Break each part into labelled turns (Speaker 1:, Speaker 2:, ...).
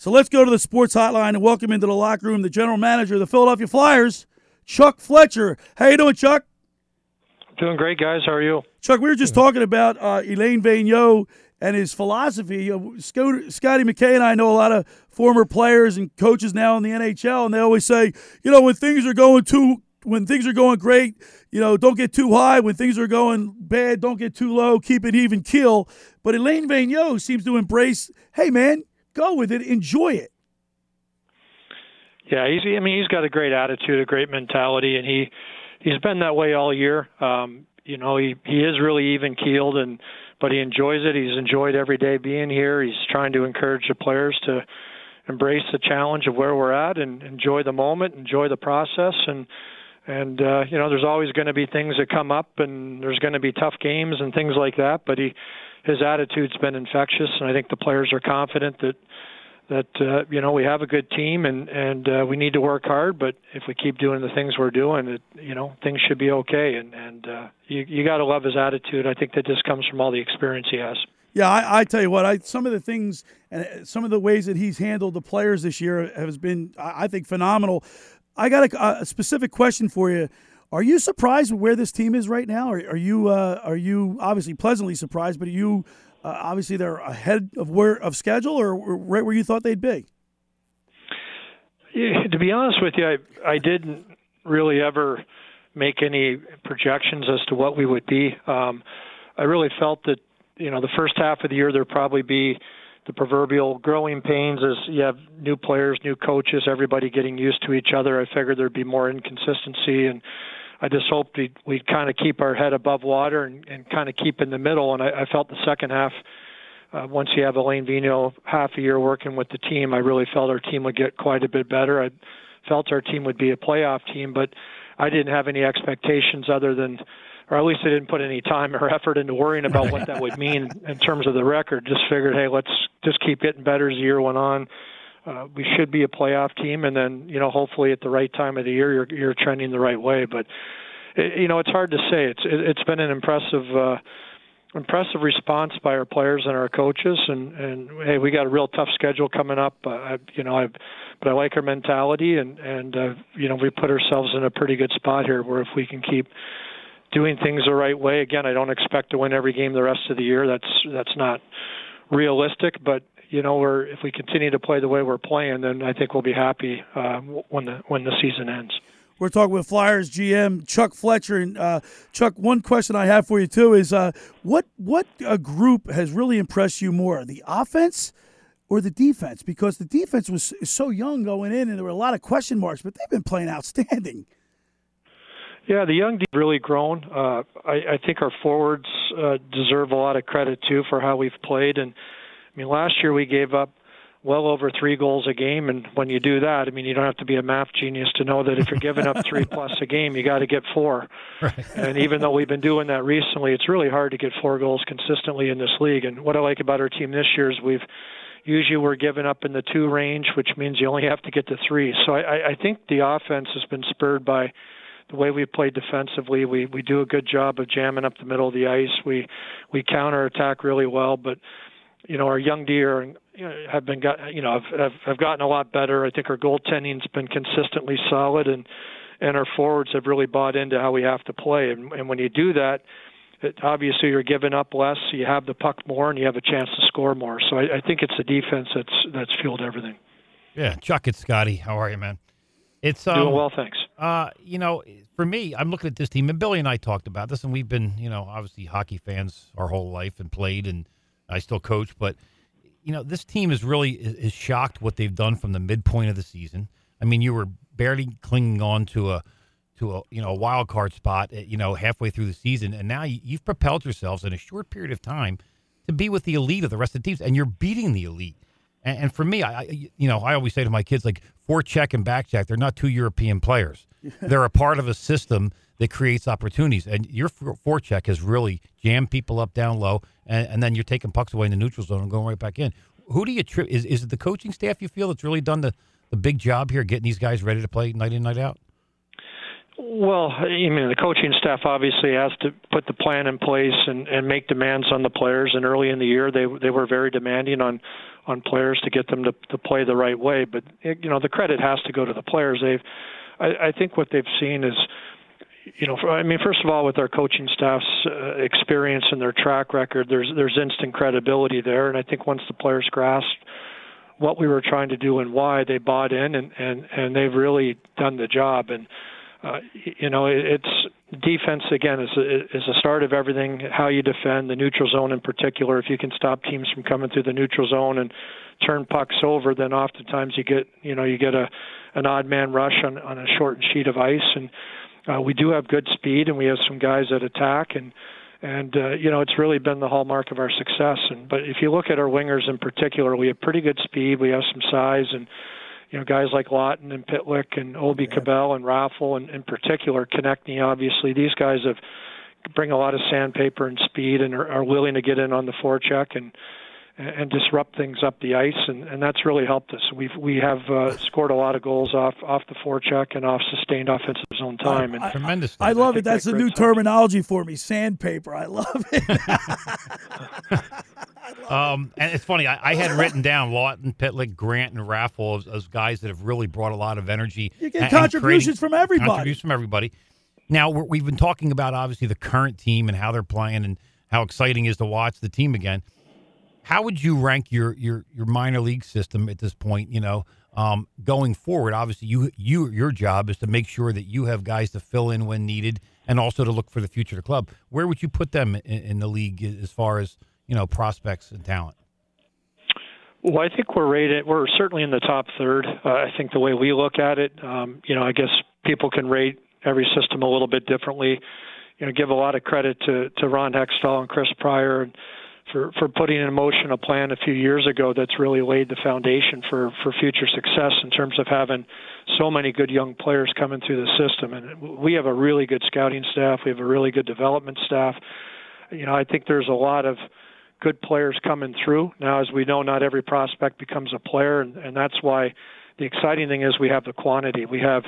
Speaker 1: So let's go to the sports hotline and welcome into the locker room the general manager of the Philadelphia Flyers, Chuck Fletcher. How you doing, Chuck?
Speaker 2: Doing great, guys. How are you?
Speaker 1: Chuck, we were just talking about uh, Alain Vigneault and his philosophy. Scotty McKay and I know a lot of former players and coaches now in the NHL, and they always say, you know, when things are going too, when things are going great, you know, don't get too high. When things are going bad, don't get too low. Keep it even kill. But Alain Vigneault seems to embrace, hey man, go with it, enjoy it.
Speaker 2: Yeah, he's. I mean, he's got a great attitude, a great mentality, and he he's been that way all year. Um, you know, he he is really even keeled, and but he enjoys it. He's enjoyed every day being here. He's trying to encourage the players to embrace the challenge of where we're at and enjoy the moment, enjoy the process, and and uh, you know, there's always going to be things that come up, and there's going to be tough games and things like that. But he, his attitude's been infectious, and I think the players are confident that that uh, you know we have a good team and and uh, we need to work hard. But if we keep doing the things we're doing, it you know things should be okay. And and uh, you you got to love his attitude. I think that just comes from all the experience he has.
Speaker 1: Yeah, I, I tell you what, I some of the things and uh, some of the ways that he's handled the players this year has been, I think, phenomenal. I got a, a specific question for you. Are you surprised with where this team is right now? Are, are you uh, are you obviously pleasantly surprised? But are you uh, obviously they're ahead of where of schedule or right where you thought they'd be?
Speaker 2: Yeah, to be honest with you, I I didn't really ever make any projections as to what we would be. Um, I really felt that you know the first half of the year there'd probably be the proverbial growing pains as you have new players, new coaches, everybody getting used to each other. I figured there'd be more inconsistency and I just hoped we'd, we'd kind of keep our head above water and, and kind of keep in the middle. And I, I felt the second half, uh, once you have Alain Vigneault half a year working with the team, I really felt our team would get quite a bit better. I felt our team would be a playoff team, but I didn't have any expectations other than, or at least I didn't put any time or effort into worrying about what that would mean in terms of the record. Just figured, hey, let's just keep getting better as the year went on. Uh, we should be a playoff team, and then you know hopefully at the right time of the year you're you're trending the right way. But it, you know it's hard to say. It's it, it's been an impressive uh, impressive response by our players and our coaches, and and hey, we got a real tough schedule coming up. Uh, I, you know, I but I like our mentality, and and uh, you know we put ourselves in a pretty good spot here where if we can keep doing things the right way. Again, I don't expect to win every game the rest of the year. That's that's not realistic, but you know, we're if we continue to play the way we're playing, then I think we'll be happy uh, when the when the season ends.
Speaker 1: We're talking with Flyers GM Chuck Fletcher, and uh, Chuck. One question I have for you too is, uh, what what a group has really impressed you more, the offense or the defense? Because the defense was so young going in, and there were a lot of question marks, but they've been playing outstanding.
Speaker 2: Yeah, the young deep really grown. Uh, I, I think our forwards uh, deserve a lot of credit too for how we've played and I mean, last year we gave up well over three goals a game, and when you do that, I mean, you don't have to be a math genius to know that if you're giving up three plus a game, you got to get four. Right. And even though we've been doing that recently, it's really hard to get four goals consistently in this league. And what I like about our team this year is we've usually we're giving up in the two range, which means you only have to get to three. So I, I think the offense has been spurred by the way we play defensively. We we do a good job of jamming up the middle of the ice. We we counter attack really well, but you know, our young deer have been got you know have, have have gotten a lot better. I think our goaltending's been consistently solid, and and our forwards have really bought into how we have to play. And, and when you do that, it, obviously you're giving up less. You have the puck more, and you have a chance to score more. So I, I think it's the defense that's that's fueled everything.
Speaker 3: Yeah, Chuck, it's Scotty. How are you, man? It's um,
Speaker 2: doing well, thanks.
Speaker 3: Uh, you know, for me, I'm looking at this team, and Billy and I talked about this, and we've been, you know, obviously hockey fans our whole life and played and I still coach, but you know this team is really is shocked what they've done from the midpoint of the season. I mean, you were barely clinging on to a to a you know a wild card spot, you know, halfway through the season, and now you've propelled yourselves in a short period of time to be with the elite of the rest of the teams, and you're beating the elite. And, for me, I, I you know I always say to my kids like forecheck and backcheck, they're not two European players. they're a part of a system that creates opportunities. And your forecheck has really jammed people up down low, and, and, then you're taking pucks away in the neutral zone and going right back in. Who do you trip? is is it the coaching staff you feel that's really done the the big job here, getting these guys ready to play night in night out?
Speaker 2: Well, I mean, the coaching staff obviously has to put the plan in place and, and make demands on the players. And early in the year, they they were very demanding on on players to get them to to play the right way. But you know, the credit has to go to the players. They've, I, I think, what they've seen is you know, I mean, first of all, with our coaching staff's uh, experience and their track record, there's there's instant credibility there, and I think once the players grasped what we were trying to do and why, they bought in, and and and they've really done the job. And uh, you know, it, it's defense again is a, is a start of everything. How you defend the neutral zone in particular. If you can stop teams from coming through the neutral zone and turn pucks over, then oftentimes you get you know you get a an odd man rush on on a shortened sheet of ice and uh, we do have good speed, and we have some guys that attack, and and uh, you know it's really been the hallmark of our success. And but if you look at our wingers in particular, we have pretty good speed. We have some size, and you know guys like Laughton and Pitlick and Aube yeah. Kubel and Raffl and in particular Konecny. Obviously, these guys have bring a lot of sandpaper and speed, and are, are willing to get in on the forecheck and and disrupt things up the ice, and, and that's really helped us. We've we have uh, scored a lot of goals off off the forecheck and off sustained offensive zone time. And
Speaker 3: I, tremendous.
Speaker 1: I, I love it. That's a new terminology for me. Sandpaper. I love it.
Speaker 3: um, and it's funny. I, I, had written down Laughton, Pitlick, Grant, and Raffl as, as, guys that have really brought a lot of energy.
Speaker 1: You get and, contributions from everybody.
Speaker 3: Contributions from everybody. Now we've been talking about obviously the current team and how they're playing and how exciting it is to watch the team again how would you rank your your your minor league system at this point? You know, um, going forward, obviously you you your job is to make sure that you have guys to fill in when needed, and also to look for the future of the club. Where would you put them in, in the league as far as you know prospects and talent?
Speaker 2: Well, I think we're rated. We're certainly in the top third. Uh, I think the way we look at it, um, you know, I guess people can rate every system a little bit differently. You know, give a lot of credit to to Ron Hextall and Chris Pryor for for putting in motion a plan a few years ago that's really laid the foundation for for future success in terms of having so many good young players coming through the system and we have a really good scouting staff we have a really good development staff you know i think there's a lot of good players coming through now as we know not every prospect becomes a player and, and that's why the exciting thing is we have the quantity we have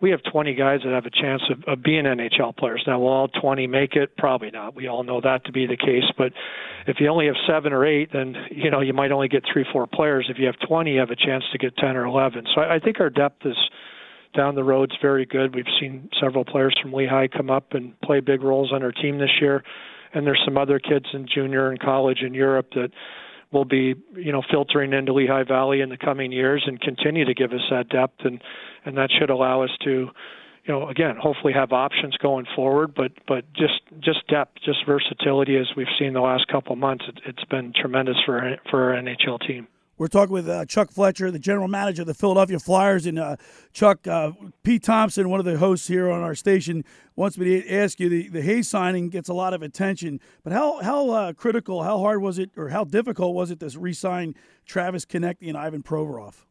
Speaker 2: we have 20 guys that have a chance of, of being NHL players. Now, will all 20 make it? Probably not. We all know that to be the case. But if you only have seven or eight, then you know you might only get three, four players. If you have 20, you have a chance to get 10 or 11. So I, I think our depth is down the road's very good. We've seen several players from Lehigh come up and play big roles on our team this year, and there's some other kids in junior and college in Europe that will be you know filtering into Lehigh Valley in the coming years and continue to give us that depth and and that should allow us to you know again hopefully have options going forward but but just just depth just versatility as we've seen the last couple of months it, it's been tremendous for for our NHL team.
Speaker 1: We're talking with uh, Chuck Fletcher, the general manager of the Philadelphia Flyers. And uh, Chuck, uh, Pete Thompson, one of the hosts here on our station, wants me to ask you the, the Hayes signing gets a lot of attention. But how, how uh, critical, how hard was it, or how difficult was it to re sign Travis Konecny and Ivan Provorov?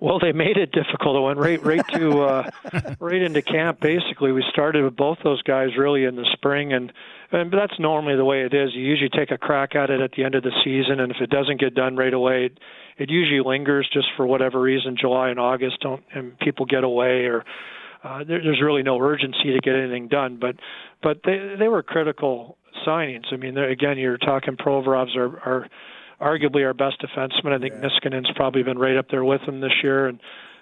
Speaker 2: Well, they made it difficult. It went right right to uh, right into camp. Basically, we started with both those guys really in the spring, and and that's normally the way it is. You usually take a crack at it at the end of the season, and if it doesn't get done right away, it, it usually lingers just for whatever reason. July and August don't, and people get away, or uh, there, there's really no urgency to get anything done. But but they they were critical signings. I mean, again, you're talking Provorovs are are arguably our best defenseman. I think yeah. Niskanen's probably been right up there with him this year, and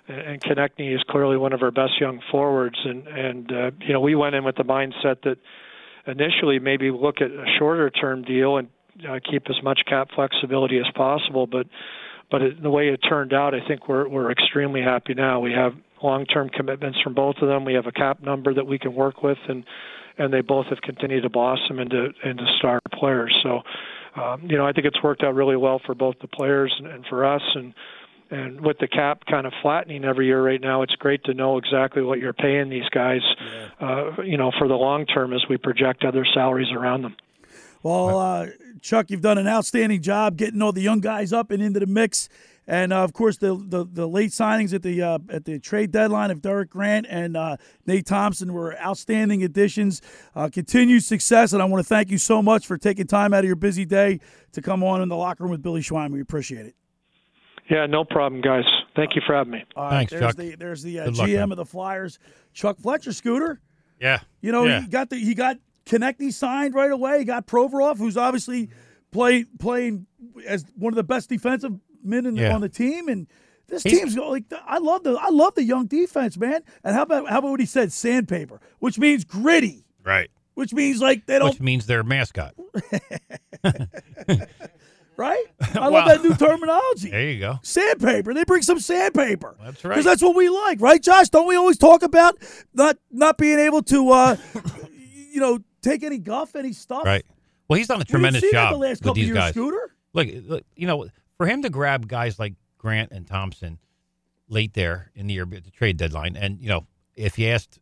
Speaker 2: and Konecny is clearly one of our best young forwards. And and uh, you know we went in with the mindset that initially maybe look at a shorter term deal and uh, keep as much cap flexibility as possible, but but it, the way it turned out, I think we're we're extremely happy now. We have long-term commitments from both of them. We have a cap number that we can work with, and and they both have continued to blossom into into star players. So um, you know, I think it's worked out really well for both the players and, and for us. And and with the cap kind of flattening every year right now, it's great to know exactly what you're paying these guys. Yeah. Uh, you know, for the long term as we project other salaries around them.
Speaker 1: Well, uh, Chuck, you've done an outstanding job getting all the young guys up and into the mix. And uh, of course, the, the, the late signings at the uh, at the trade deadline of Derek Grant and uh, Nate Thompson were outstanding additions. Uh, continued success, and I want to thank you so much for taking time out of your busy day to come on in the locker room with Billy Schweim. We appreciate it.
Speaker 2: Yeah, no problem, guys. Thank you for having me.
Speaker 3: All right, Thanks,
Speaker 1: there's
Speaker 3: Chuck.
Speaker 1: The, there's the uh, GM luck, of the Flyers, Chuck Fletcher. Scooter.
Speaker 3: Yeah.
Speaker 1: You know
Speaker 3: yeah.
Speaker 1: he got the he got Konecny signed right away. He got Provorov, who's obviously play playing as one of the best defensive men in,
Speaker 3: Yeah.
Speaker 1: on the team, and this
Speaker 3: He's-
Speaker 1: team's like I love the I love the young defense, man. And how about how about what he said, sandpaper, which means gritty,
Speaker 3: Right.
Speaker 1: which means like they don't
Speaker 3: Which means their mascot.
Speaker 1: right. I
Speaker 3: Wow.
Speaker 1: love that new terminology.
Speaker 3: There you go.
Speaker 1: Sandpaper. They bring some sandpaper.
Speaker 3: That's right.
Speaker 1: Because that's what we like, right, Josh? Don't we always talk about not not being able to, uh, you know, take any guff, any stuff?
Speaker 3: Right. Well, he's done a tremendous job
Speaker 1: the last
Speaker 3: with
Speaker 1: couple
Speaker 3: these
Speaker 1: years,
Speaker 3: guys.
Speaker 1: Scooter.
Speaker 3: Look, look, you know, for him to grab guys like Grant and Thompson late there in the year at the trade deadline, and you know, if you asked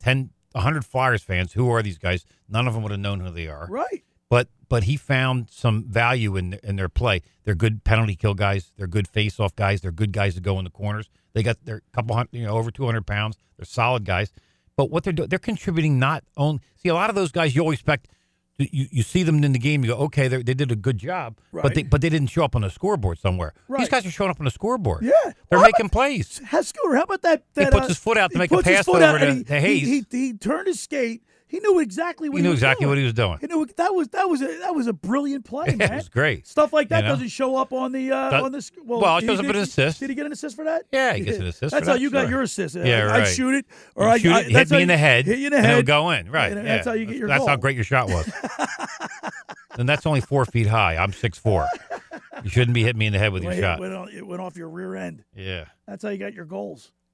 Speaker 3: 10, 100 Flyers fans who are these guys, none of them would have known who they are.
Speaker 1: Right.
Speaker 3: But but he found some value in in their play. They're good penalty kill guys. They're good face off guys. They're good guys to go in the corners. They got their couple hundred, you know, over two hundred pounds. They're solid guys. But what they're doing, they're contributing not only. See, a lot of those guys you always expect. You, you see them in the game, you go, okay, they they did a good job, but they but they didn't show up on the scoreboard somewhere. These guys are showing up on the scoreboard.
Speaker 1: Yeah.
Speaker 3: they're
Speaker 1: Well,
Speaker 3: making plays.
Speaker 1: How, Scooter, how about that? that
Speaker 3: puts
Speaker 1: uh,
Speaker 3: his foot out to
Speaker 1: he
Speaker 3: make a pass over to-
Speaker 1: he,
Speaker 3: to
Speaker 1: he-
Speaker 3: Hayes.
Speaker 1: He, he, turned his skate. He knew exactly what
Speaker 3: He
Speaker 1: he,
Speaker 3: knew
Speaker 1: was
Speaker 3: exactly
Speaker 1: doing.
Speaker 3: what he was doing.
Speaker 1: He knew that was that was a that was a brilliant play, man.
Speaker 3: it was great.
Speaker 1: Stuff like that
Speaker 3: You know?
Speaker 1: doesn't show up on the uh,
Speaker 3: That-
Speaker 1: on the. Well,
Speaker 3: well, it shows up an assist.
Speaker 1: Did he get an assist for that?
Speaker 3: Yeah, he gets an assist
Speaker 1: That's how
Speaker 3: that,
Speaker 1: you got your assist.
Speaker 3: Yeah,
Speaker 1: I, I shoot it, or
Speaker 3: You
Speaker 1: I,
Speaker 3: shoot
Speaker 1: I
Speaker 3: it, hit me in the head,
Speaker 1: Hit you in the head.
Speaker 3: it'll go in. Right.
Speaker 1: And
Speaker 3: yeah.
Speaker 1: that's how you get your
Speaker 3: That's how great your shot was. and that's only four feet high. I'm six four. You shouldn't be hitting me in the head with your shot.
Speaker 1: It went, on, it went off your rear end.
Speaker 3: Yeah.
Speaker 1: That's how you got your goals.